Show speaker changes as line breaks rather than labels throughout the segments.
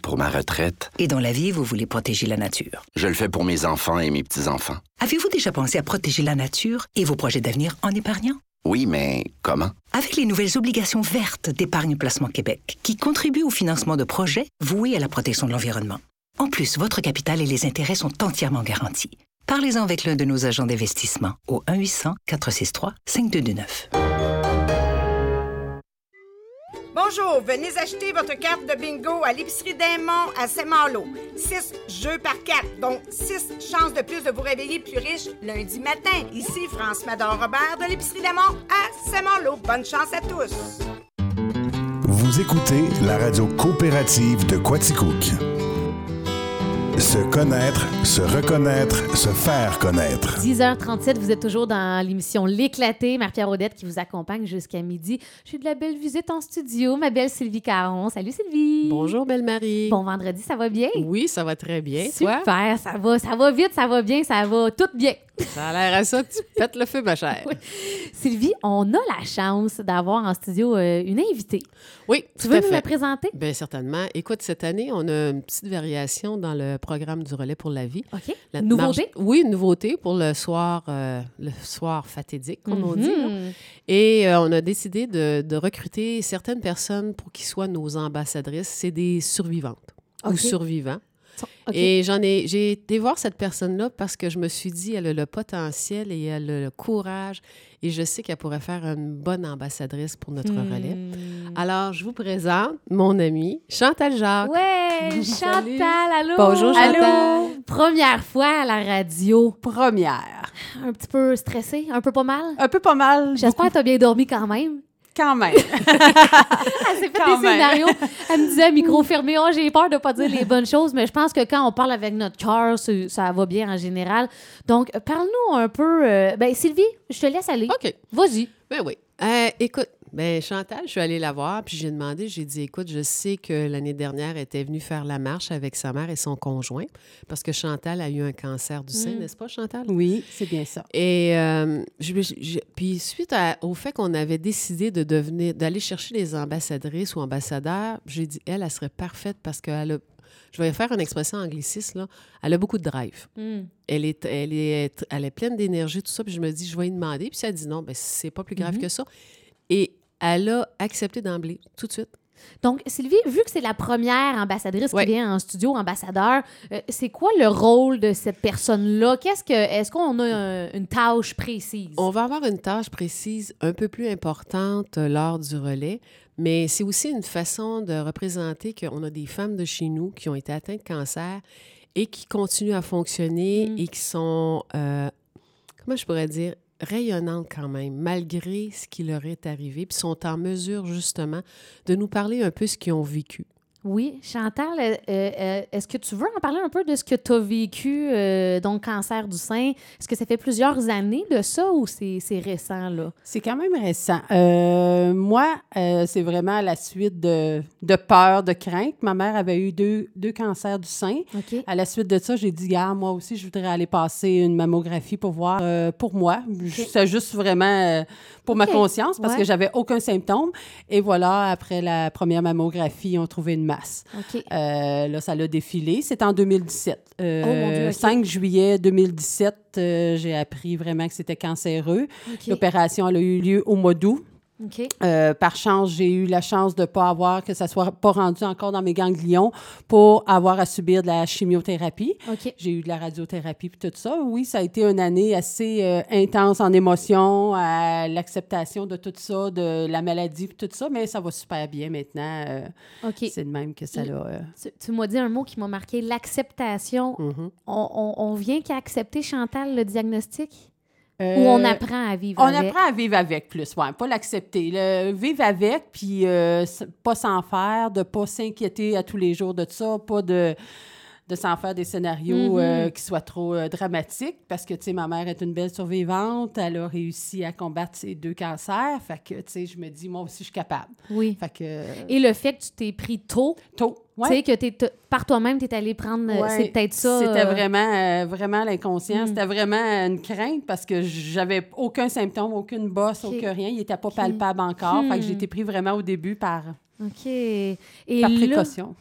pour ma retraite.
Et dans la vie, vous voulez protéger la nature.
Je le fais pour mes enfants et mes petits-enfants.
Avez-vous déjà pensé à protéger la nature et vos projets d'avenir en épargnant?
Oui, mais comment?
Avec les nouvelles obligations vertes d'Épargne Placement Québec, qui contribuent au financement de projets voués à la protection de l'environnement. En plus, votre capital et les intérêts sont entièrement garantis. Parlez-en avec l'un de nos agents d'investissement au 1-800-463-5229.
Bonjour, venez acheter votre carte de bingo à l'épicerie Daimont à Saint-Malo. 6 jeux par carte, donc 6 chances de plus de vous réveiller plus riche lundi matin. Ici France Mador Robert de l'épicerie Daimont à Saint-Malo. Bonne chance à tous.
Vous écoutez la radio coopérative de Quaticook. Se connaître, se reconnaître, se faire connaître.
10h37, vous êtes toujours dans l'émission L'éclaté. Marie-Pierre Audette qui vous accompagne jusqu'à midi. J'ai de la belle visite en studio, ma belle Sylvie Caron. Salut Sylvie.
Bonjour, belle Marie.
Bon vendredi, ça va bien?
Oui, ça va très bien.
Super,
Toi?
ça va, ça va vite, ça va bien, ça va tout bien.
Ça a l'air à ça que tu pètes le feu, ma chère.
Oui. Sylvie, on a la chance d'avoir en studio euh, une invitée.
Oui,
Tu
tout
veux
à
nous
fait.
la présenter?
Bien, certainement. Écoute, cette année, on a une petite variation dans le programme du relais pour la vie.
OK.
La
Nouveauté?
Oui, une nouveauté pour le soir, euh, le soir fatidique, comme on dit. là.
Mhm.
Et euh, on a décidé de, de recruter certaines personnes pour qu'ils soient nos ambassadrices. C'est des survivantes ou survivants. Et j'en ai, j'ai été voir cette personne-là parce que je me suis dit, elle a le potentiel et elle a le courage et je sais qu'elle pourrait faire une bonne ambassadrice pour notre
Hmm.
relais. Alors, je vous présente mon amie Chantal Jacques.
Ouais. Chantal, allô?
Bonjour, Chantal.
Allô? Première fois à la radio.
Première.
Un petit peu stressée, un peu pas mal.
Un peu pas mal.
J'espère que tu as bien dormi quand même.
Quand même.
Elle s'est fait
Quand
des
même.
scénarios. Elle me disait, micro fermé, oh, j'ai peur de pas dire les bonnes choses, mais je pense que quand on parle avec notre cœur, ça va bien en général. Donc, parle-nous un peu. euh, ben, Sylvie, je te laisse aller.
OK.
Vas-y.
Ben oui. Euh, écoute, ben Chantal, je suis allée la voir, puis j'ai demandé, j'ai dit, écoute, je sais que l'année dernière, elle était venue faire la marche avec sa mère et son conjoint, parce que Chantal a eu un cancer du sein,
Mm.
n'est-ce pas, Chantal?
Oui, c'est bien ça.
Et euh, je- je- je- puis suite à- au fait qu'on avait décidé de devenir, d'aller chercher les ambassadrices ou ambassadeurs, j'ai dit, elle, elle serait parfaite parce qu'elle a, je vais faire une expression angliciste, là, elle a beaucoup de drive.
Hmm.
Elle est, elle est, elle est pleine d'énergie, tout ça. Puis je me dis, je vais lui demander. Puis elle dit non, ben c'est pas plus grave
Mhm.
que ça. Et elle a accepté d'emblée, tout de suite.
Donc, Sylvie, vu que c'est la première ambassadrice
Ouais.
qui vient en studio, ambassadeur, euh, c'est quoi le rôle de cette personne-là? Qu'est-ce que, est-ce qu'on a un- une tâche précise?
On va avoir une tâche précise un peu plus importante euh, lors du relais, mais c'est aussi une façon de représenter qu'on a des femmes de chez nous qui ont été atteintes de cancer et qui continuent à fonctionner
Mm.
et qui sont, euh, comment je pourrais dire, rayonnantes quand même, malgré ce qui leur est arrivé, puis sont en mesure justement de nous parler un peu ce qu'ils ont vécu.
Oui, Chantal, euh, euh, est-ce que tu veux en parler un peu de ce que tu as vécu, euh, donc cancer du sein? Est-ce que ça fait plusieurs années de ça ou c'est récent, là?
C'est quand même récent. Euh, moi, euh, c'est vraiment à la suite de, de peur, de crainte. Ma mère avait eu deux, deux cancers du sein. À la suite de ça, j'ai dit, ah, moi aussi, je voudrais aller passer une mammographie pour voir euh, pour moi. C'est juste vraiment euh, pour ma conscience parce
Ouais.
que j'avais aucun symptôme. Et voilà, après la première mammographie, ont trouvé une masse. Euh, là, ça l'a défilé. C'est en 2017. Euh,
Oh, mon Dieu, OK.
5 juillet 2017, euh, j'ai appris vraiment que c'était cancéreux. L'opération a eu lieu au mois d'août. Euh, par chance, j'ai eu la chance de ne pas avoir, que ça soit pas rendu encore dans mes ganglions pour avoir à subir de la chimiothérapie. J'ai eu de la radiothérapie puis tout ça. Oui, ça a été une année assez euh, intense en émotion, à l'acceptation de tout ça, de la maladie puis tout ça, mais ça va super bien maintenant. Euh. C'est de même que ça l'a...
Tu, tu m'as dit un mot qui m'a marqué, l'acceptation.
Mhm.
On, on- on vient qu'à accepter, Chantal, le diagnostic?
Euh,
Ou on apprend à vivre
On
avec?
apprend à vivre avec plus, ouais, pas l'accepter. Le vivre avec, puis euh, pas s'en faire, de pas s'inquiéter à tous les jours de ça, pas de, de s'en faire des scénarios
Mhm.
euh, qui soient trop euh, dramatiques, parce que, tu sais, ma mère est une belle survivante, elle a réussi à combattre ses deux cancers, fait que, tu sais, je me dis, moi aussi, je suis capable.
Oui.
Fait que,
Et le fait que tu t'es pris tôt,
tôt,
tu sais, que t'es par toi-même, tu es allé prendre. euh,
Ouais,
c'est peut-être ça.
C'était
euh,
vraiment, euh, vraiment l'inconscient.
Mm.
C'était vraiment une crainte parce que j'avais aucun symptôme, aucune bosse, aucun rien. Il n'était pas palpable encore. Fait que
Hmm.
j'ai été pris vraiment au début par,
OK. Et
par
là,
précaution.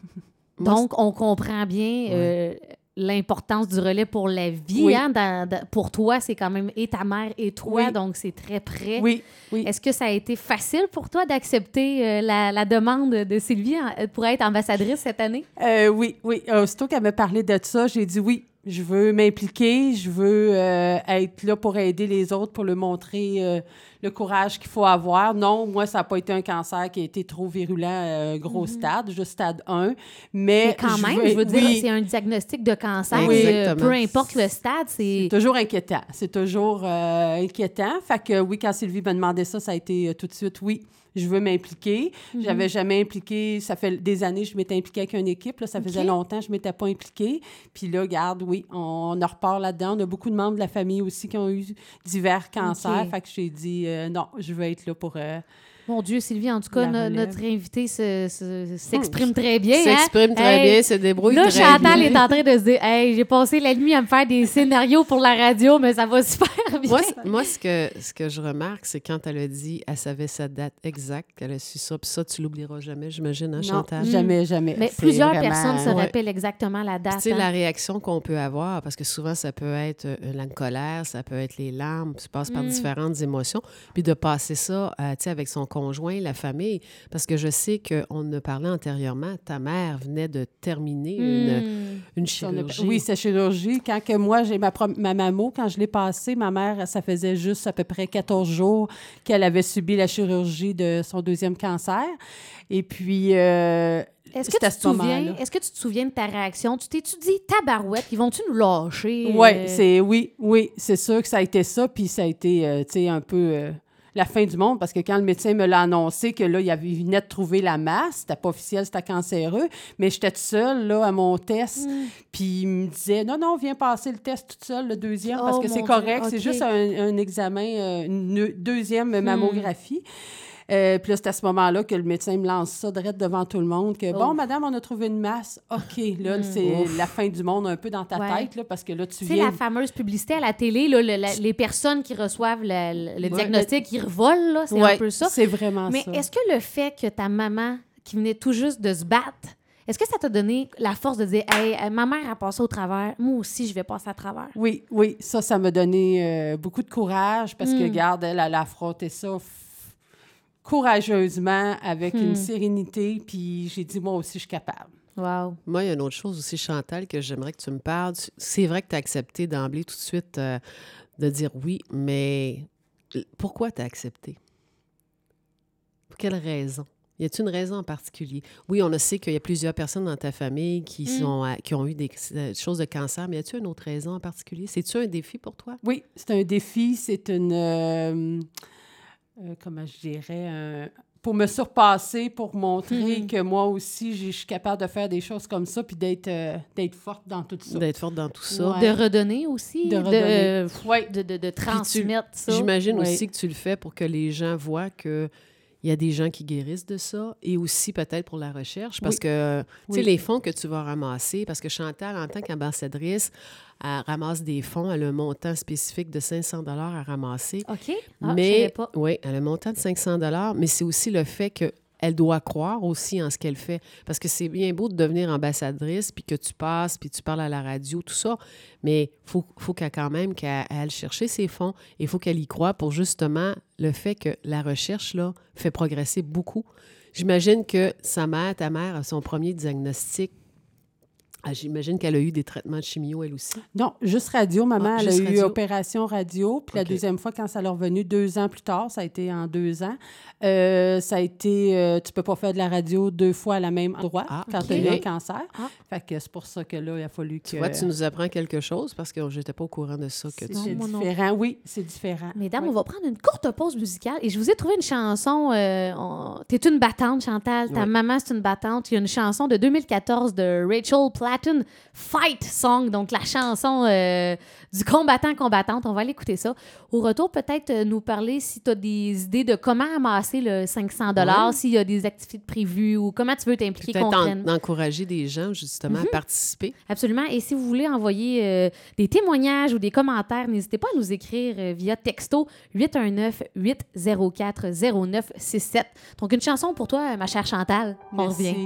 Moi,
Donc, on comprend bien euh, l'importance du relais pour la vie.
Oui.
hein, dans- dans- pour toi, c'est quand même et ta mère et toi,
Oui.
donc c'est très près.
Oui, oui.
Est-ce que ça a été facile pour toi d'accepter euh, la, la demande de Sylvie en- pour être ambassadrice cette année?
Euh, oui, oui. Euh, Aussitôt qu'elle m'a parlé de ça, j'ai dit oui. Je veux m'impliquer, je veux euh, être là pour aider les autres, pour leur montrer euh, le courage qu'il faut avoir. Non, moi, ça n'a pas été un cancer qui a été trop virulent, euh, gros stade, juste stade 1. Mais,
Mais quand même,
veux-
je veux dire,
oui,
c'est un diagnostic de cancer.
Oui.
euh, peu importe le stade, c'est...
Toujours inquiétant. C'est toujours euh, inquiétant. Fait que oui, quand Sylvie m'a demandé ça, ça a été euh, tout de suite oui. Je veux m'impliquer.
Mhm.
J'avais jamais impliqué. Ça fait des années que je m'étais impliquée avec une équipe. Là, ça faisait longtemps que je m'étais pas impliquée. Puis là, garde, oui, on, en repart là-dedans. On a beaucoup de membres de la famille aussi qui ont eu divers cancers.
Ok.
Fait que j'ai dit euh, non, je veux être là pour.
Mon Dieu, Sylvie, en tout cas,
La
no- notre invité se- se- s'exprime très bien. hein?
S'exprime très
Hey,
bien, se débrouille
Là,
très
Chantal
bien.
est en train de se dire Hey, j'ai passé la nuit à me faire des scénarios pour la radio, mais ça va super bien.
Moi, moi ce, que, ce que je remarque, c'est quand elle a dit, elle savait sa date exacte, qu'elle a su ça. Puis ça, tu l'oublieras jamais, j'imagine, hein,
non,
Chantal?
jamais, jamais.
mais
C'est
plusieurs
vraiment,
personnes se
ouais.
rappellent exactement la date.
tu sais,
hein.
la réaction qu'on peut avoir, parce que souvent, ça peut être euh, la colère, ça peut être les larmes, tu passes par
Mm.
différentes émotions, puis de passer ça, euh, tu sais, avec son conjoint, la famille, parce que je sais qu'on a parlé antérieurement, ta mère venait de terminer une,
Hmm.
une chirurgie.
Oui, c'est chirurgie. Quand que moi, j'ai ma, ma mammo, quand je l'ai passée, ma mère, ça faisait juste à peu près 14 jours qu'elle avait subi la chirurgie de son deuxième cancer. Et puis, euh,
Est-ce que, tu te
ce
souviens, est-ce que tu te souviens de ta réaction? Tu t'es-tu dit, tabarouette, ils vont-tu nous lâcher?
Oui,
Euh,
c'est oui, oui, c'est sûr que ça a été ça, puis ça a été, euh, tu sais, un peu euh, la fin du monde, parce que quand le médecin me l'a annoncé que là, il avait il venait de trouver la masse, c'était pas officiel, c'était cancéreux, mais j'étais toute seule, là, à mon test,
Mm.
puis il me disait, non, non, viens passer le test toute seule, le deuxième, parce
Oh,
que c'est correct, c'est juste un, un examen, euh, une ne- deuxième
Hmm.
mammographie. Euh, puis là, c'est à ce moment-là que le médecin me lance ça direct devant tout le monde, que bon, madame, on a trouvé une masse. OK, là, c'est la fin du monde un peu dans ta
Hmm. Ouais.
tête, là, parce que là, tu
Tu sais,
viens...
la fameuse publicité à la télé, là, le- la- les personnes qui reçoivent la- le, le
Ouais.
diagnostic, ils revolent, là, c'est
Ouais,
un peu ça.
C'est vraiment
Mais
ça.
est-ce que le fait que ta maman, qui venait tout juste de se battre, est-ce que ça t'a donné la force de dire Hey, euh, ma mère a passé au travers, moi aussi, je vais passer à travers?
Oui, oui, ça, ça m'a donné euh, beaucoup de courage parce que, regarde, elle, elle a affronté ça courageusement, avec une sérénité, puis j'ai dit, moi aussi, je suis capable.
Wow.
Moi, il y a une autre chose aussi, Chantal, que j'aimerais que tu me parles. C'est vrai que tu as accepté d'emblée tout de suite euh, de dire oui, mais pourquoi tu as accepté? Pour quelle raison? Y a-t-il une raison en particulier? Oui, on le sait qu'il y a plusieurs personnes dans ta famille qui,
Mm.
sont, à- qui ont eu des euh, choses de cancer, mais y a-t-il une autre raison en particulier? C'est-tu un défi pour toi?
Oui, c'est un défi, c'est une... euh, euh, comment je dirais? un- pour me surpasser, pour montrer
Mhm.
que moi aussi, je suis capable de faire des choses comme ça, puis d'être euh, d'être forte dans tout ça.
D'être forte dans tout ça.
Ouais.
De redonner aussi,
De redonner.
de,
Ouais.
de, de transmettre ça.
J'imagine aussi que tu le fais pour que les gens voient que il y a des gens qui guérissent de ça et aussi peut-être pour la recherche parce
Oui.
que tu sais
Oui.
les fonds que tu vas ramasser parce que Chantal en tant qu'ambassadrice elle ramasse des fonds elle a un montant spécifique de 500 dollars à ramasser
OK. Ah, je
mais
pas.
oui elle a un montant de 500 dollars mais c'est aussi le fait que elle doit croire aussi en ce qu'elle fait. Parce que c'est bien beau de devenir ambassadrice, puis que tu passes, puis tu parles à la radio, tout ça, mais il faut, faut qu'elle quand même qu'elle chercher ses fonds il faut qu'elle y croie pour justement le fait que la recherche, là, fait progresser beaucoup. J'imagine que sa mère, ta mère, a son premier diagnostic. Ah, J'imagine qu'elle a eu des traitements de chimio, elle aussi.
Non, juste radio. Maman,
Ah,
elle a eu
radio.
opération radio. Puis la deuxième fois, quand ça leur revenu deux ans plus tard, ça a été en deux ans, euh, ça a été, euh, tu peux pas faire de la radio deux fois à la même endroit
Ah,
quand
OK.
tu as eu un cancer.
Ah.
Fait que c'est pour ça que là, il a fallu que...
Tu vois, tu nous apprends quelque chose parce que j'étais pas au courant de ça. Que
C'est
tu...
c'est différent. Oui, c'est différent.
Mesdames,
Oui.
on va prendre une courte pause musicale et je vous ai trouvé une chanson. Euh, on- T'es une battante, Chantal. Ta maman, c'est une battante. Il y a une chanson de 2014 de Rachel Platten, Fight Song, donc la chanson euh, du combattant-combattante. On va aller écouter ça. Au retour, peut-être euh, nous parler si tu as des idées de comment amasser le 500
Ouais.
s'il y a des activités prévues ou comment tu veux t'impliquer
Peut-être en-
concrètement.
d'encourager des gens justement
Mhm.
à participer.
Absolument. Et si vous voulez envoyer euh, des témoignages ou des commentaires, n'hésitez pas à nous écrire euh, via texto 819-804-0967. Donc, une chanson pour toi, ma chère Chantal. On
Merci.
revient.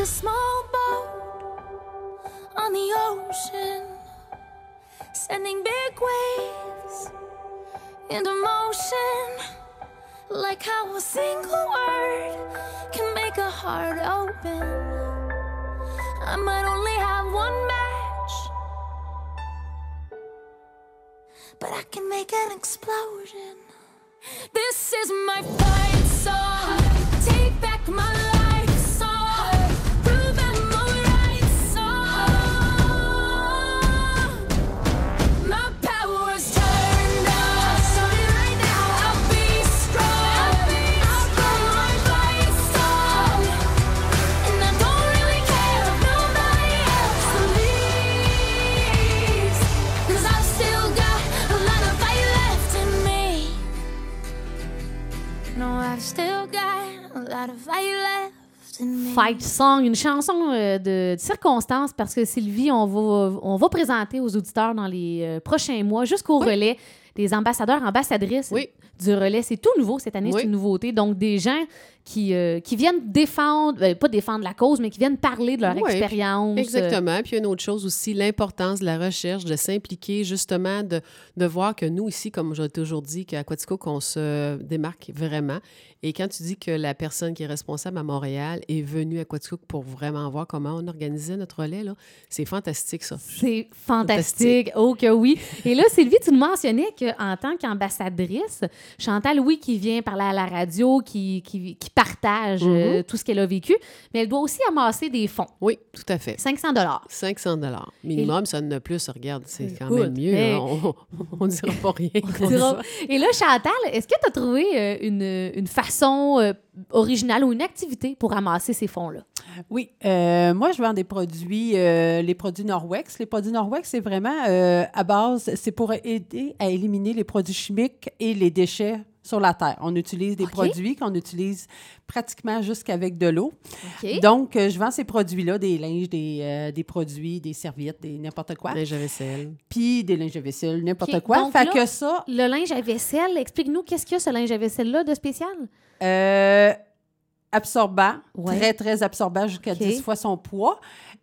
a small boat on the ocean, sending big waves into motion. Like how a single word can make a heart open. I might only have one match, but I can make an explosion. This is my fight song. Take back my fight Song,
une chanson euh, de, de circonstance parce que Sylvie, on va, on va présenter aux auditeurs dans les euh, prochains mois jusqu'au relais des ambassadeurs, ambassadrices
Oui.
du relais. C'est tout nouveau cette année,
Oui.
c'est une nouveauté. Donc, des gens qui, euh, qui viennent défendre, euh, pas défendre la cause, mais qui viennent parler de leur expérience. euh,
Exactement. Puis une autre chose aussi, l'importance de la recherche, de s'impliquer justement, de, de voir que nous ici, comme j'ai toujours dit, qu'à Quatico, qu'on se démarque vraiment. Et quand tu dis que la personne qui est responsable à Montréal est venue à Quatico pour vraiment voir comment on organisait notre relais, là, c'est fantastique ça.
C'est fantastique. Oh que oui. Et là, Sylvie, tu nous mentionnais qu'en tant qu'ambassadrice, Chantal, oui, qui vient parler à la radio, qui, qui, qui partage euh, tout ce qu'elle a vécu, mais elle doit aussi amasser des fonds.
Oui, tout à fait.
500 dollars.
500 dollars minimum, ça ne plus. Regarde, c'est quand même mieux.
hey.
hein. On ne dira pas rien
Dira-. Et là, Chantal, est-ce que tu as trouvé euh, une, une façon euh, ou une activité pour ramasser ces fonds-là?
Oui, euh, moi, je vends des produits, euh, les produits Norwex. Les produits Norwex, c'est vraiment euh, à base, c'est pour aider à éliminer les produits chimiques et les déchets sur la Terre. On utilise des produits qu'on utilise pratiquement jusqu'avec de l'eau. Donc, euh, je vends ces produits-là, des linges, des, euh, des produits, des serviettes, des n'importe quoi,
Linge à vaisselle.
puis des linges de vaisselle, n'importe quoi.
donc
fait
là-
que ça,
Le linge à vaisselle, explique-nous qu'est-ce qu'il y a ce linge à vaisselle-là de spécial?
euh, absorbant,
Ouais.
très, très absorbant, jusqu'à
OK.
10 fois son poids,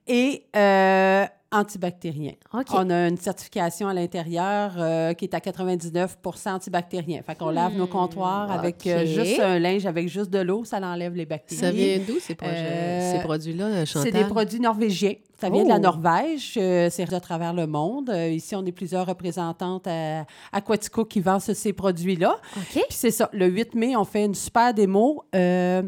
et euh, antibactérien. On a une certification à l'intérieur euh, qui est à 99% antibactérien. Fait qu'on lave nos comptoirs avec euh,
Hmm.
Juste un linge, avec juste de l'eau, ça l'enlève les bactéries.
Ça vient d'où, ces, produits-là, Chantal?
C'est des produits norvégiens. Ça vient de la
Oh.
Norvège. euh, c'est à travers le monde. Euh, ici, on est plusieurs représentantes à, à Quatico qui vendent ce- ces produits-là. Puis c'est ça. Le 8 mai, on fait une super démo euh,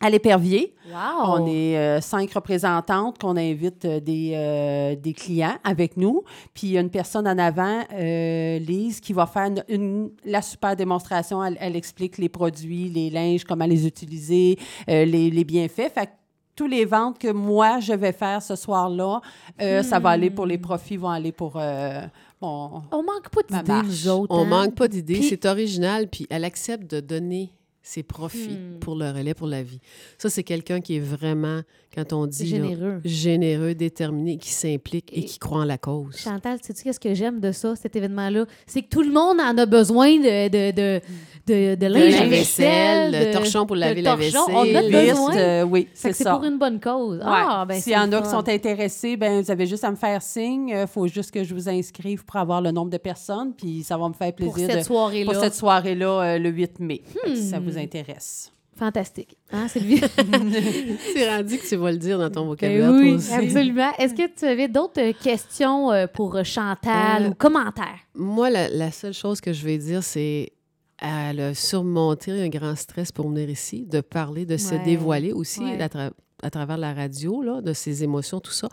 à l'épervier.
Wow.
On est euh, cinq représentantes qu'on invite euh, des, euh, des clients avec nous. Puis il y a une personne en avant, euh, Lise, qui va faire une, une- la super démonstration. Elle, elle explique les produits, les linges, comment les utiliser, euh, les, les bienfaits. Fait que tous les ventes que moi, je vais faire ce soir-là, euh, ça va aller pour les profits, vont aller pour euh, mon...
On manque pas d'idées,
marche.
nous autres.
On
hein?
manque pas d'idées,
Puis-
c'est original, puis elle accepte de donner ses profits
Hmm.
pour le relais pour la vie. Ça, c'est quelqu'un qui est vraiment, quand on dit... là,
Généreux.
généreux, déterminé, qui s'implique et,
Et-
qui croit en la cause.
Chantal, sais-tu qu'est-ce que j'aime de ça, cet événement-là? C'est que tout le monde en a besoin de, de, de, de, de linge à
la vaisselle,
vaisselle,
de torchon pour laver
de
la
torchon. On a
vaisselle.
besoin.
Liste, euh, oui, c'est
que c'est
ça.
pour une bonne cause.
Ouais.
Ah, ben
S'il y en a qui sont intéressés, ben vous avez juste à me faire signe. Il faut juste que je vous inscrive pour avoir le nombre de personnes, puis ça va me faire
Pour
plaisir
cette
de-
soirée-là.
pour cette soirée-là euh, le 8 mai, si ça
Hmm.
vous intéresse.
Fantastique. Hein, Sylvie?
C'est rendu que tu vas le dire dans ton
Ben
vocabulaire,
oui,
toi aussi.
absolument. Est-ce que tu avais d'autres euh, questions euh, pour euh, Chantal
Euh,
ou commentaires?
Moi, la, la seule chose que je vais dire, c'est elle a surmonté un grand stress pour venir ici, de parler, de se dévoiler aussi
Ouais.
à, tra- à travers la radio, là, de ses émotions, tout ça.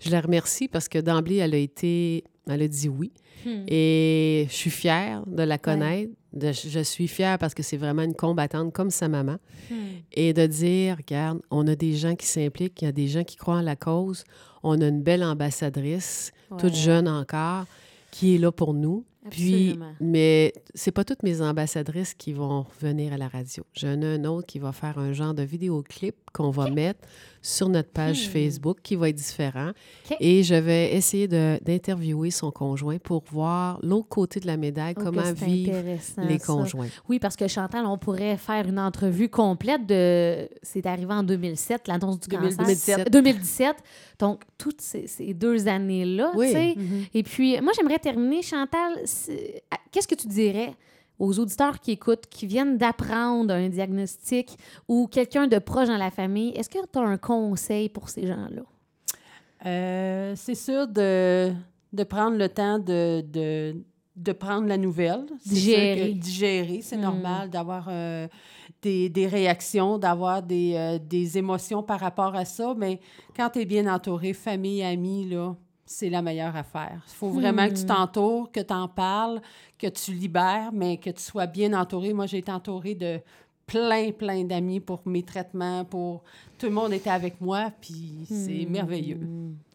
Je la remercie parce que d'emblée, elle a été, elle a dit oui.
Hmm.
Et je suis fière de la connaître. De- je suis fière parce que c'est vraiment une combattante comme sa maman.
Hmm.
Et de dire, regarde, on a des gens qui s'impliquent, il y a des gens qui croient en la cause. On a une belle ambassadrice, toute jeune encore, qui est là pour nous. Puis, mais c'est pas toutes mes ambassadrices qui vont venir à la radio. J'en ai un autre qui va faire un genre de vidéoclip qu'on va mettre sur notre page
Hmm.
Facebook qui va être différent. Et je vais essayer de- d'interviewer son conjoint pour voir l'autre côté de la médaille,
Oh,
comment vivent les
ça.
conjoints.
Oui, parce que Chantal, on pourrait faire une entrevue complète de. C'est arrivé en 2007, l'annonce du cancer.
2017.
2017. Donc, toutes ces, ces deux années-là,
Oui.
tu sais.
Mhm.
Et puis, moi, j'aimerais terminer, Chantal. Qu'est-ce que tu dirais aux auditeurs qui écoutent, qui viennent d'apprendre un diagnostic ou quelqu'un de proche dans la famille? Est-ce que tu as un conseil pour ces gens-là?
Euh, c'est sûr de, de prendre le temps de, de, de prendre la nouvelle.
Digérer.
que- digérer, c'est
Hmm.
normal d'avoir euh, des, des réactions, d'avoir des, euh, des émotions par rapport à ça. Mais quand tu es bien entouré, famille, amis, là, c'est la meilleure affaire. Il faut vraiment que tu t'entoures, que tu en parles, que tu libères, mais que tu sois bien entouré. Moi, j'ai été entourée de plein, plein d'amis pour mes traitements, pour... Tout le monde était avec moi, puis c'est
Hmm.
merveilleux.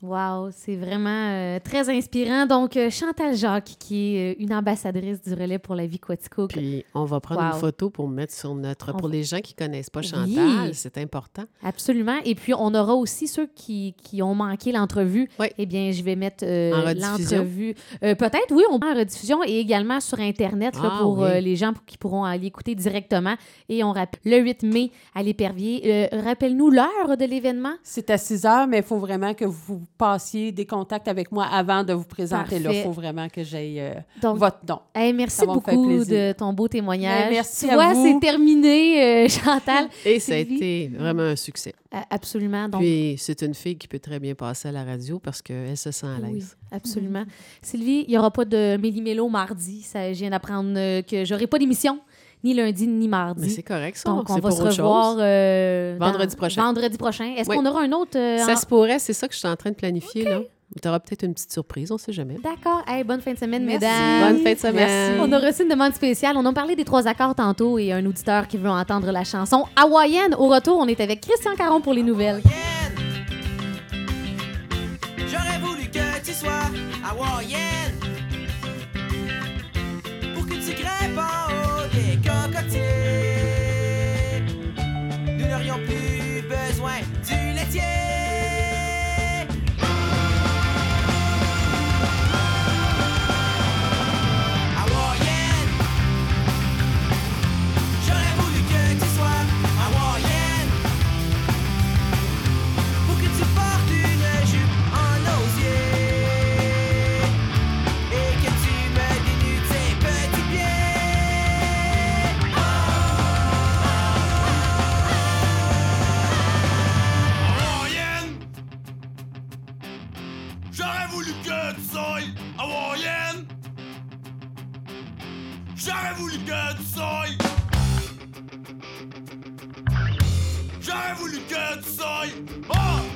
Wow, c'est vraiment euh, très inspirant. Donc, euh, Chantal Jacques, qui est euh, une ambassadrice du relais pour la vie Quatico.
Puis on va prendre
Wow.
une photo pour mettre sur notre...
On
Pour
va-
les gens qui connaissent pas
Oui.
Chantal, c'est important.
Absolument. Et puis, on aura aussi ceux qui, qui ont manqué l'entrevue.
Oui.
Eh bien, je vais mettre euh, l'entrevue. Euh, Peut-être, oui, on en rediffusion et également sur Internet là,
Ah,
pour
oui.
euh, les gens qui pourront aller écouter directement. Et on rappelle le 8 mai à l'Épervier. Euh, Rappelle-nous l'heure de l'événement?
C'est à 6 heures, mais il faut vraiment que vous passiez des contacts avec moi avant de vous présenter. là. Il faut vraiment que j'aille euh, votre don.
Hey, merci beaucoup de ton beau témoignage.
Ben, merci
tu
à
vois, c'est terminé, euh, Chantal.
Et ça a été vraiment un succès.
Absolument. Donc,
Puis c'est une fille qui peut très bien passer à la radio parce qu'elle se sent à
Oui,
l'aise.
absolument. Sylvie, il n'y aura pas de Méli-Mélo mardi. Ça, je viens d'apprendre euh, que j'aurai pas d'émission ni lundi ni
Mais
mardi.
c'est correct, ça.
Donc, on va
pour
se revoir euh,
Vendredi
dans-
prochain.
Vendredi prochain. Est-ce
Oui.
qu'on aura un autre? euh,
Ça
en-
se pourrait, c'est ça que je suis en train de planifier. là. Tu auras peut-être une petite surprise, on ne sait jamais.
D'accord. Hey, bonne fin de semaine,
Merci.
mesdames.
Bonne fin de semaine.
On a reçu une demande spéciale. On a parlé des trois accords tantôt et un auditeur qui veut entendre la chanson hawaïenne. Au retour, on est avec Christian Caron pour les nouvelles.
J'aurais voulu que tu sois hawaïenne. J'aurais voulu que tu sois. J'aurais voulu que tu sois. Oh!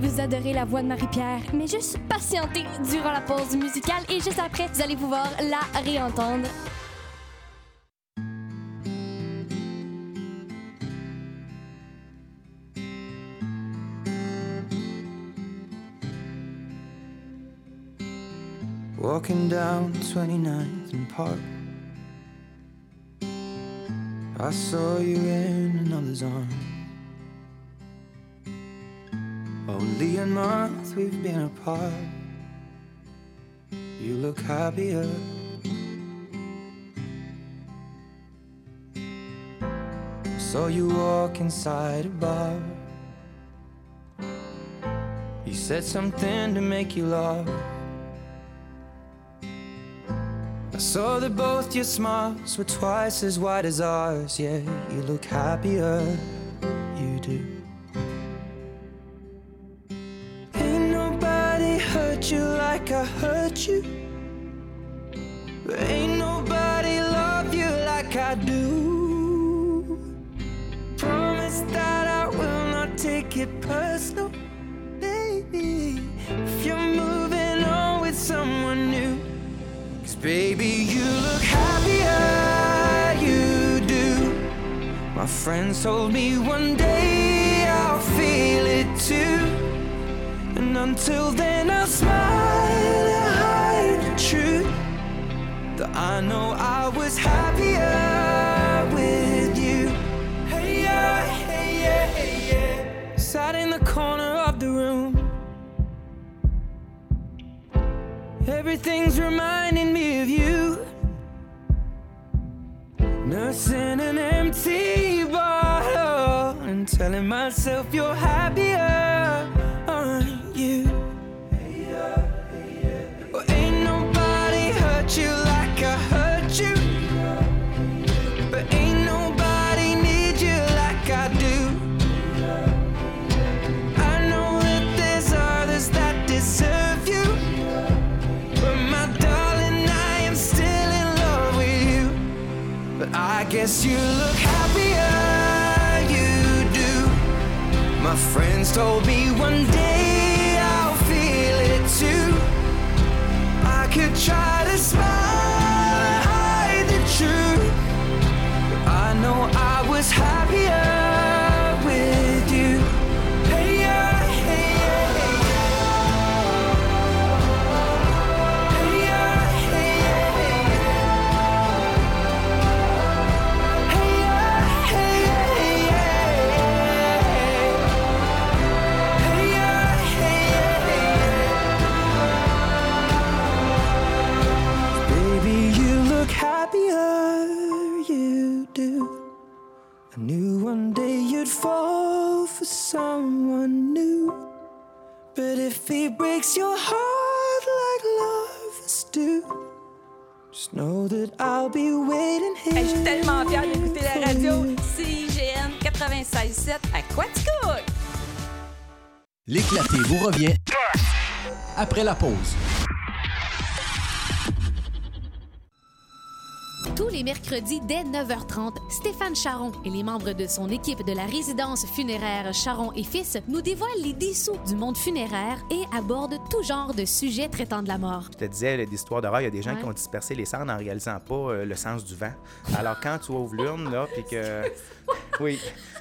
Que
vous adorez la voix de Marie-Pierre, mais juste patientez durant la pause musicale et juste après, vous allez pouvoir la réentendre.
Walking down 29th and Park. I saw you in another's arm. Only a month we've been apart. You look happier. Saw you walk inside a bar. You said something to make you laugh. I saw that both your smiles were twice as wide as ours. Yeah, you look happier, you do. Like I hurt you. Ain't nobody love you like I do. Promise that I will not take it personal, baby. If you're moving on with someone new. Cause baby, you look happier, you do. My friends told me one day I'll feel it too. And until then, I'll smile and hide the truth. That I know I was happier with you. Hey, yeah, hey, yeah, hey, yeah. Sat in the corner of the room. Everything's reminding me of you. Nursing an empty bottle and telling myself you're happier, guess you look happier, you do. My friends told me one day I'll feel it too. I could try to smile and hide the truth. But I know I was happier someone new. But if he breaks your heart like lovers do, just know that I'll be waiting here.
Hey, je suis tellement fière d'écouter la radio CIGN 96.7 à Quaticook.
L'éclaté vous revient après la pause.
Tous les
mercredis dès 9h30, Stéphane Charon et les membres de son équipe de la résidence funéraire Charon et Fils nous dévoilent les dessous du monde funéraire et abordent tout genre de sujets traitant de la mort.
Je te disais, l'histoire d'horreur, il y a des gens
Ouais.
qui ont dispersé les cendres en réalisant pas euh, le sens du vent. Alors, quand tu ouvres l'urne, là, puis que. Oui,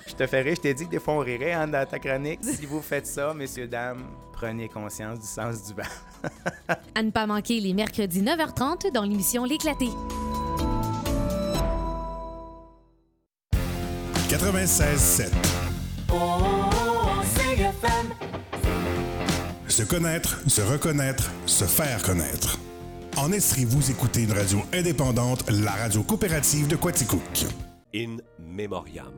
je te ferai, je t'ai dit que des fois on rirait hein, dans ta chronique. Si vous faites ça, messieurs, dames, prenez conscience du sens du vent.
À ne pas manquer les mercredis 9h30 dans l'émission L'éclaté.
96.7. Se connaître, se reconnaître, se faire connaître. En Estrie, vous écoutez une radio indépendante, la radio coopérative de Quaticook.
In Memoriam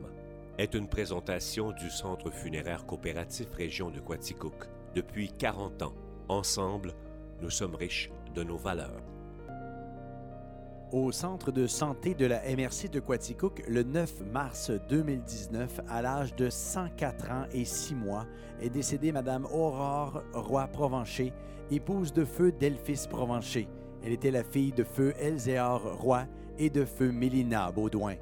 est une présentation du Centre funéraire coopératif Région de Quaticook. Depuis 40 ans, ensemble, nous sommes riches de nos valeurs.
Au centre de santé de la MRC de Quaticook, le 9 mars 2019, à l'âge de 104 ans et 6 mois, est décédée Madame Aurore Roy Provencher, épouse de feu Delphis Provencher. Elle était la fille de feu Elzéar Roy et de feu Mélina Baudouin.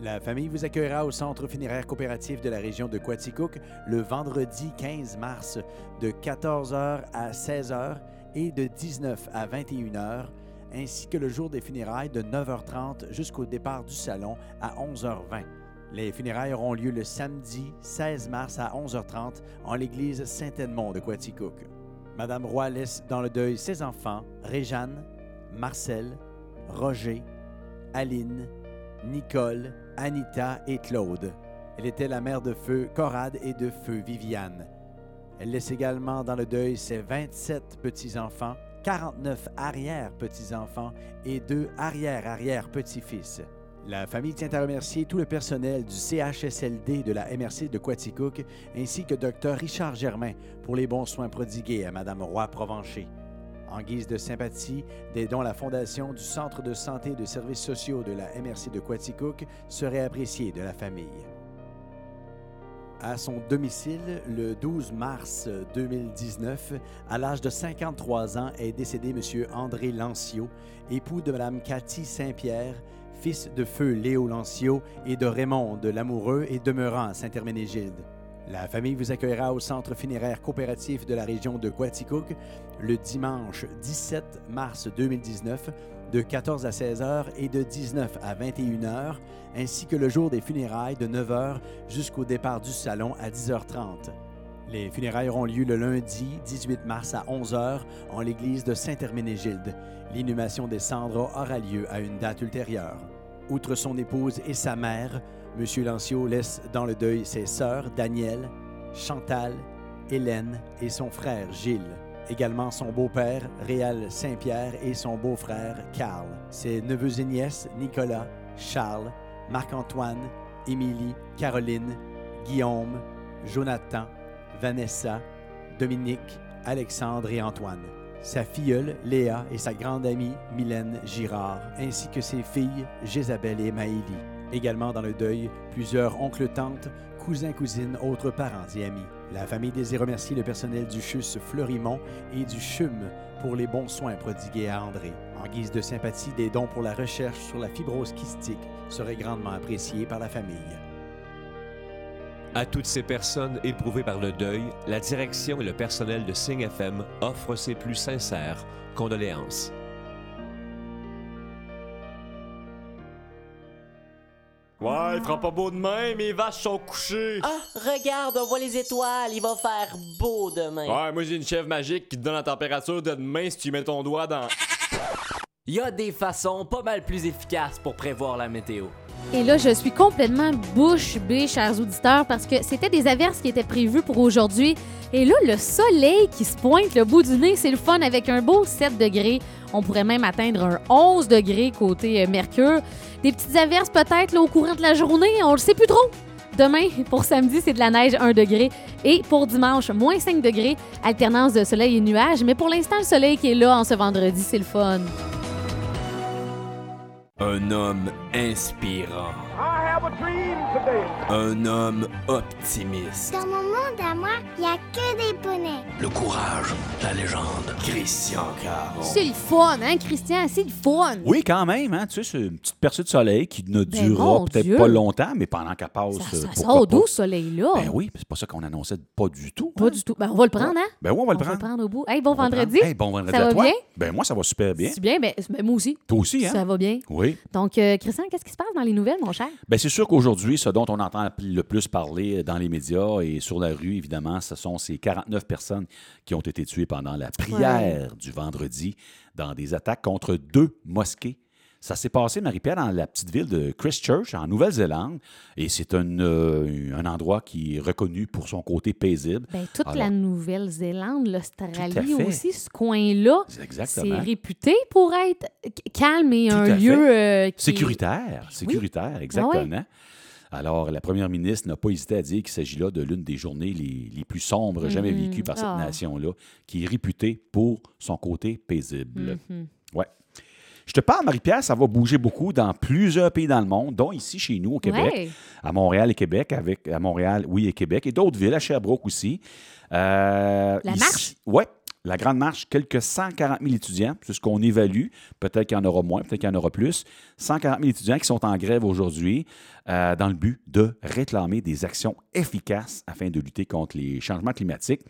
La famille vous accueillera au Centre funéraire coopératif de la région de Quaticook le vendredi 15 mars de 14h à 16h et de 19 à 21h, ainsi que le jour des funérailles de 9h30 jusqu'au départ du salon à 11h20. Les funérailles auront lieu le samedi 16 mars à 11h30 en l'église Saint-Edmond de Quaticook. Madame Roy laisse dans le deuil ses enfants, Réjeanne, Marcel, Roger, Aline, Nicole, Anita et Claude. Elle était la mère de feu Corade et de feu Viviane. Elle laisse également dans le deuil ses 27 petits-enfants, 49 arrière-petits-enfants et deux arrière-arrière-petits-fils. La famille tient à remercier tout le personnel du CHSLD de la MRC de Quaticook ainsi que Dr Richard Germain pour les bons soins prodigués à Mme Roy Provencher. En guise de sympathie, des dons à la Fondation du Centre de santé et de services sociaux de la MRC de Quaticook seraient appréciés de la famille. À son domicile, le 12 mars 2019, à l'âge de 53 ans, est décédé M. André Lancio, époux de Mme Cathy Saint-Pierre, fils de feu Léo Lancio et de Raymond de Lamoureux et demeurant à Saint-Herménégilde. La famille vous accueillera au centre funéraire coopératif de la région de Quaticook le dimanche 17 mars 2019 de 14 à 16 heures et de 19 à 21 heures, ainsi que le jour des funérailles de 9 heures jusqu'au départ du salon à 10h30. Les funérailles auront lieu le lundi 18 mars à 11 heures en l'église de Saint-Herménégilde. L'inhumation des cendres aura lieu à une date ultérieure. Outre son épouse et sa mère, M. Lancio laisse dans le deuil ses sœurs Danielle, Chantal, Hélène et son frère Gilles. Également son beau-père, Réal Saint-Pierre, et son beau-frère, Carl. Ses neveux et nièces, Nicolas, Charles, Marc-Antoine, Émilie, Caroline, Guillaume, Jonathan, Vanessa, Dominique, Alexandre et Antoine. Sa filleule, Léa, et sa grande amie, Mylène Girard, ainsi que ses filles, Jézabel et Maëlie. Également dans le deuil, plusieurs oncles-tantes, cousins-cousines, autres parents et amis. La famille désire remercier le personnel du CHUS Fleurimont et du CHUM pour les bons soins prodigués à André. En guise de sympathie, des dons pour la recherche sur la fibrose kystique seraient grandement appréciés par la famille.
À toutes ces personnes éprouvées par le deuil, la direction et le personnel de Signe FM offrent ses plus sincères condoléances.
Ouais, il fera pas beau demain, mes vaches sont couchées.
Ah, regarde, on voit les étoiles, il va faire beau demain.
Ouais, moi j'ai une chèvre magique qui te donne la température de demain si tu mets ton doigt dans.
Il y a des façons pas mal plus efficaces pour prévoir la météo.
Et là, je suis complètement bouche bée, chers auditeurs, parce que c'était des averses qui étaient prévues pour aujourd'hui. Et là, le soleil qui se pointe le bout du nez, c'est le fun avec un beau 7 degrés. On pourrait même atteindre un 11 degrés côté euh, Mercure. Des petites averses peut-être au courant de la journée, on le sait plus trop. Demain, pour samedi, c'est de la neige 1 degré. Et pour dimanche, moins 5 degrés, alternance de soleil et nuages. Mais pour l'instant, le soleil qui est là en ce vendredi, c'est le fun.
Un homme inspirant.
Have a dream today.
Un homme optimiste.
Dans mon monde à moi, il n'y a que des poneys.
Le courage, la légende. Christian Caron.
C'est le fun, hein, Christian? C'est le fun.
Oui, quand même. Hein, tu sais, c'est une petite percée de soleil qui ne
Ben,
durera peut-être pas longtemps, mais pendant qu'elle passe.
Ça,
euh,
ça sort d'où, ce soleil-là?
Ben oui, c'est pas ça qu'on annonçait pas du tout.
Pas du tout. Ben, on va le prendre, hein?
Ben oui, on va le prendre.
au bout. Hey, bon
On va le
vendredi.
prendre. Hey, bon vendredi
Ça
à
va
toi.
bien?
Ben moi, ça va super bien.
C'est bien? Ben, ben, moi aussi.
Toi aussi, hein?
Ça va bien.
Oui.
Donc, euh, Christian, qu'est-ce qui se passe dans les nouvelles, mon cher?
Ben, c'est sûr qu'aujourd'hui, ce dont on entend le plus parler dans les médias et sur la rue, évidemment, ce sont ces 49 personnes qui ont été tuées pendant la prière du vendredi dans des attaques contre deux mosquées. Ça s'est passé, Marie-Pierre, dans la petite ville de Christchurch, en Nouvelle-Zélande. Et c'est un, euh, un endroit qui est reconnu pour son côté paisible.
Ben, toute
Alors,
la Nouvelle-Zélande, l'Australie aussi, ce coin-là, c'est réputé pour être calme et
Tout
un lieu euh, qui-
Sécuritaire, sécuritaire,
Ah
exactement. Alors, la première ministre n'a pas hésité à dire qu'il s'agit là de l'une des journées les, les plus sombres jamais
Mhm.
vécues par cette
Ah.
nation-là, qui est réputée pour son côté paisible.
Mhm.
Ouais. Je te parle, Marie-Pierre, ça va bouger beaucoup dans plusieurs pays dans le monde, dont ici chez nous au Québec,
Ouais.
à Montréal et Québec, avec à Montréal, oui, et Québec, et d'autres villes, à Sherbrooke aussi. Euh,
La marche?
Oui, la grande marche, quelques 140 000 étudiants, c'est ce qu'on évalue. Peut-être qu'il y en aura moins, peut-être qu'il y en aura plus. 140 000 étudiants qui sont en grève aujourd'hui euh, dans le but de réclamer des actions efficaces afin de lutter contre les changements climatiques.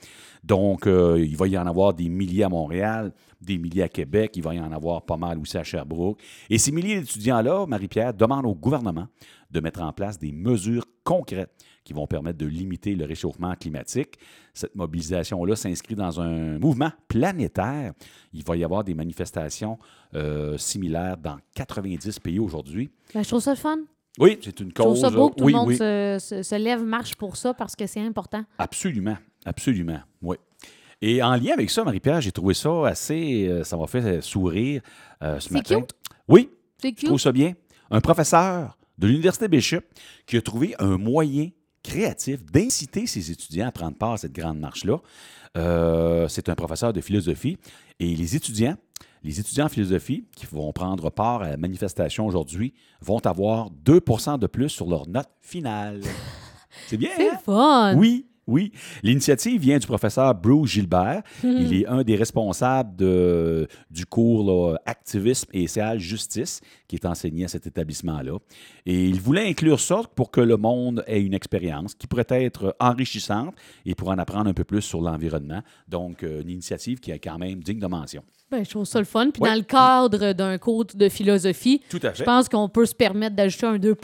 Donc, euh, il va y en avoir des milliers à Montréal, des milliers à Québec, il va y en avoir pas mal aussi à Sherbrooke. Et ces milliers d'étudiants-là, Marie-Pierre, demandent au gouvernement de mettre en place des mesures concrètes qui vont permettre de limiter le réchauffement climatique. Cette mobilisation-là s'inscrit dans un mouvement planétaire. Il va y avoir des manifestations euh, similaires dans 90 pays aujourd'hui.
Ben, je trouve ça le fun.
Oui, c'est une
Je trouve
cause.
ça beau que tout
oui,
le monde
oui.
se, se- se lève, marche pour ça parce que c'est important.
Absolument, absolument, oui. Et en lien avec ça, Marie-Pierre, j'ai trouvé ça assez. euh, ça m'a fait sourire euh, ce
C'est
matin.
cute.
Oui,
C'est
je trouve
cute.
ça bien. Un professeur de l'Université Bishop qui a trouvé un moyen créatif d'inciter ses étudiants à prendre part à cette grande marche-là. Euh, c'est un professeur de philosophie et les étudiants, les étudiants en philosophie qui vont prendre part à la manifestation aujourd'hui vont avoir 2% de plus sur leur note finale. C'est bien,
C'est
hein?
fun.
Oui, oui. L'initiative vient du professeur Bruce Gilbert.
Mhm.
Il est un des responsables de- du cours là, Activisme et social justice qui est enseigné à cet établissement-là. Et il voulait inclure ça pour que le monde ait une expérience qui pourrait être enrichissante et pour en apprendre un peu plus sur l'environnement. Donc, euh, une initiative qui est quand même digne de mention.
Ben, je trouve ça le fun. Puis
Ouais.
dans le cadre d'un cours de philosophie,
Tout à fait.
je pense qu'on peut se permettre d'ajouter un 2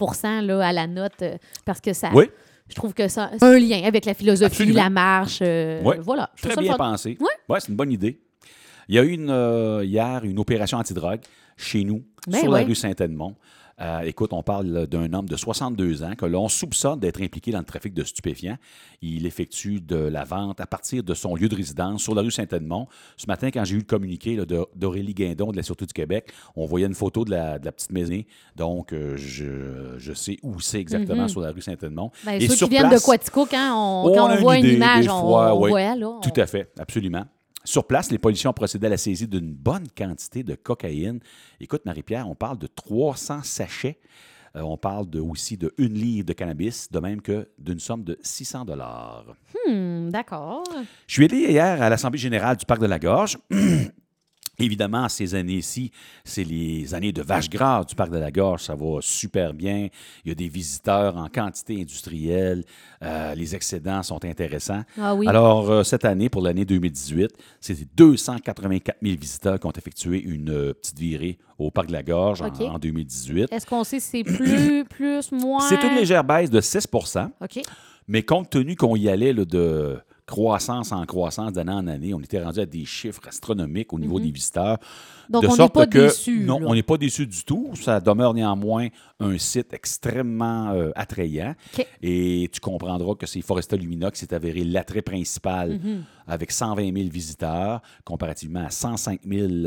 là, à la note euh, parce que ça.
Oui.
Je trouve que ça c'est un lien avec la philosophie,
Absolument.
la marche. euh,
Oui.
Voilà. Je
Très
ça
bien
fun.
pensé.
Ouais.
Ouais, c'est une bonne idée. Il y a eu une, euh, hier une opération antidrogue chez nous,
Ben
sur la rue Saint-Edmond. Euh, écoute, on parle d'un homme de 62 ans que l'on soupçonne d'être impliqué dans le trafic de stupéfiants. Il effectue de la vente à partir de son lieu de résidence sur la rue Saint-Edmond. Ce matin, quand j'ai eu le communiqué de- d'Aurélie Guindon de la Sûreté du Québec, on voyait une photo de la, de la petite maison. Donc, euh, je, je sais où c'est exactement
Mhm.
sur la rue Saint-Edmond.
Ben,
Et
ceux
sur
qui viennent de
place-
hein, on-
on
quand on voit une
idée,
image, on,
fois,
on
oui.
voit là.
Tout à fait, absolument. Sur place, les policiers ont procédé à la saisie d'une bonne quantité de cocaïne. Écoute, Marie-Pierre, on parle de 300 sachets. Euh, on parle de, aussi de une livre de cannabis, de même que d'une somme de 600 dollars.
Hmm, D'accord.
Je suis allé hier à l'Assemblée générale du Parc de la Gorge. Évidemment, ces années-ci, c'est les années de vache grasse du Parc de la Gorge. Ça va super bien. Il y a des visiteurs en quantité industrielle. Euh, les excédents sont intéressants.
Ah oui.
Alors, euh, cette année, pour l'année 2018, c'est 284 000 visiteurs qui ont effectué une euh, petite virée au Parc de la Gorge en, 2018.
Est-ce qu'on sait si c'est plus, plus, moins?
C'est une légère baisse de 6
OK.
mais compte tenu qu'on y allait là, de croissance en croissance d'année en année, on était rendu à des chiffres astronomiques au niveau
Mhm.
des visiteurs.
Donc,
de
on n'est pas
que,
déçus,
Non,
là.
on n'est pas déçus du tout. Ça demeure néanmoins un site extrêmement euh, attrayant. Et tu comprendras que c'est Foresta Lumina qui s'est avéré l'attrait principal
Mhm.
avec 120 000 visiteurs, comparativement à 105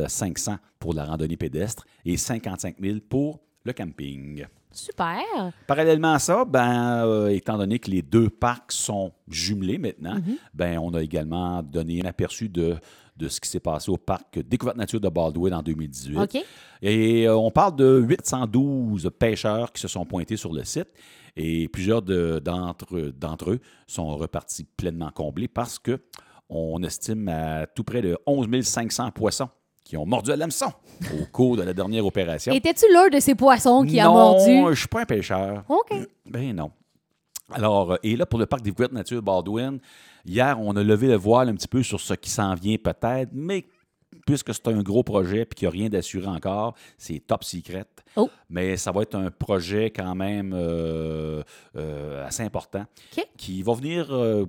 500 pour la randonnée pédestre et 55 000 pour le camping.
Super.
Parallèlement à ça, ben, euh, étant donné que les deux parcs sont jumelés maintenant,
Mhm.
ben, on a également donné un aperçu de, de ce qui s'est passé au parc Découverte Nature de Baldwin en 2018.
OK.
Et euh, on parle de 812 pêcheurs qui se sont pointés sur le site et plusieurs de- d'entre d'entre eux sont repartis pleinement comblés parce que on estime à tout près de 11 500 poissons qui ont mordu à l'hameçon au cours de la dernière opération.
Étais-tu l'un de ces poissons qui a
non,
mordu?
je suis pas un pêcheur.
OK.
Ben non. Alors, euh, et là, pour le parc découverte nature Baldwin, hier, on a levé le voile un petit peu sur ce qui s'en vient peut-être, mais puisque c'est un gros projet et qu'il n'y a rien d'assuré encore, c'est top secret.
Oh.
Mais ça va être un projet quand même euh, euh, assez important qui va venir, euh,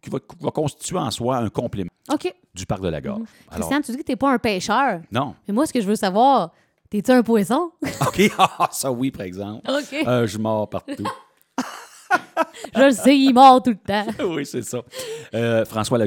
qui va, va constituer en soi un complément
OK.
Du parc de la Gorge. Alors-
Christian, tu dis que t'es pas un pêcheur.
non.
Mais moi, ce que je veux savoir, t'es-tu un poisson?
OK, ah, ça oui, par exemple.
OK.
Euh, je mords partout.
je le sais, il mord tout le temps.
oui, c'est ça. Euh, François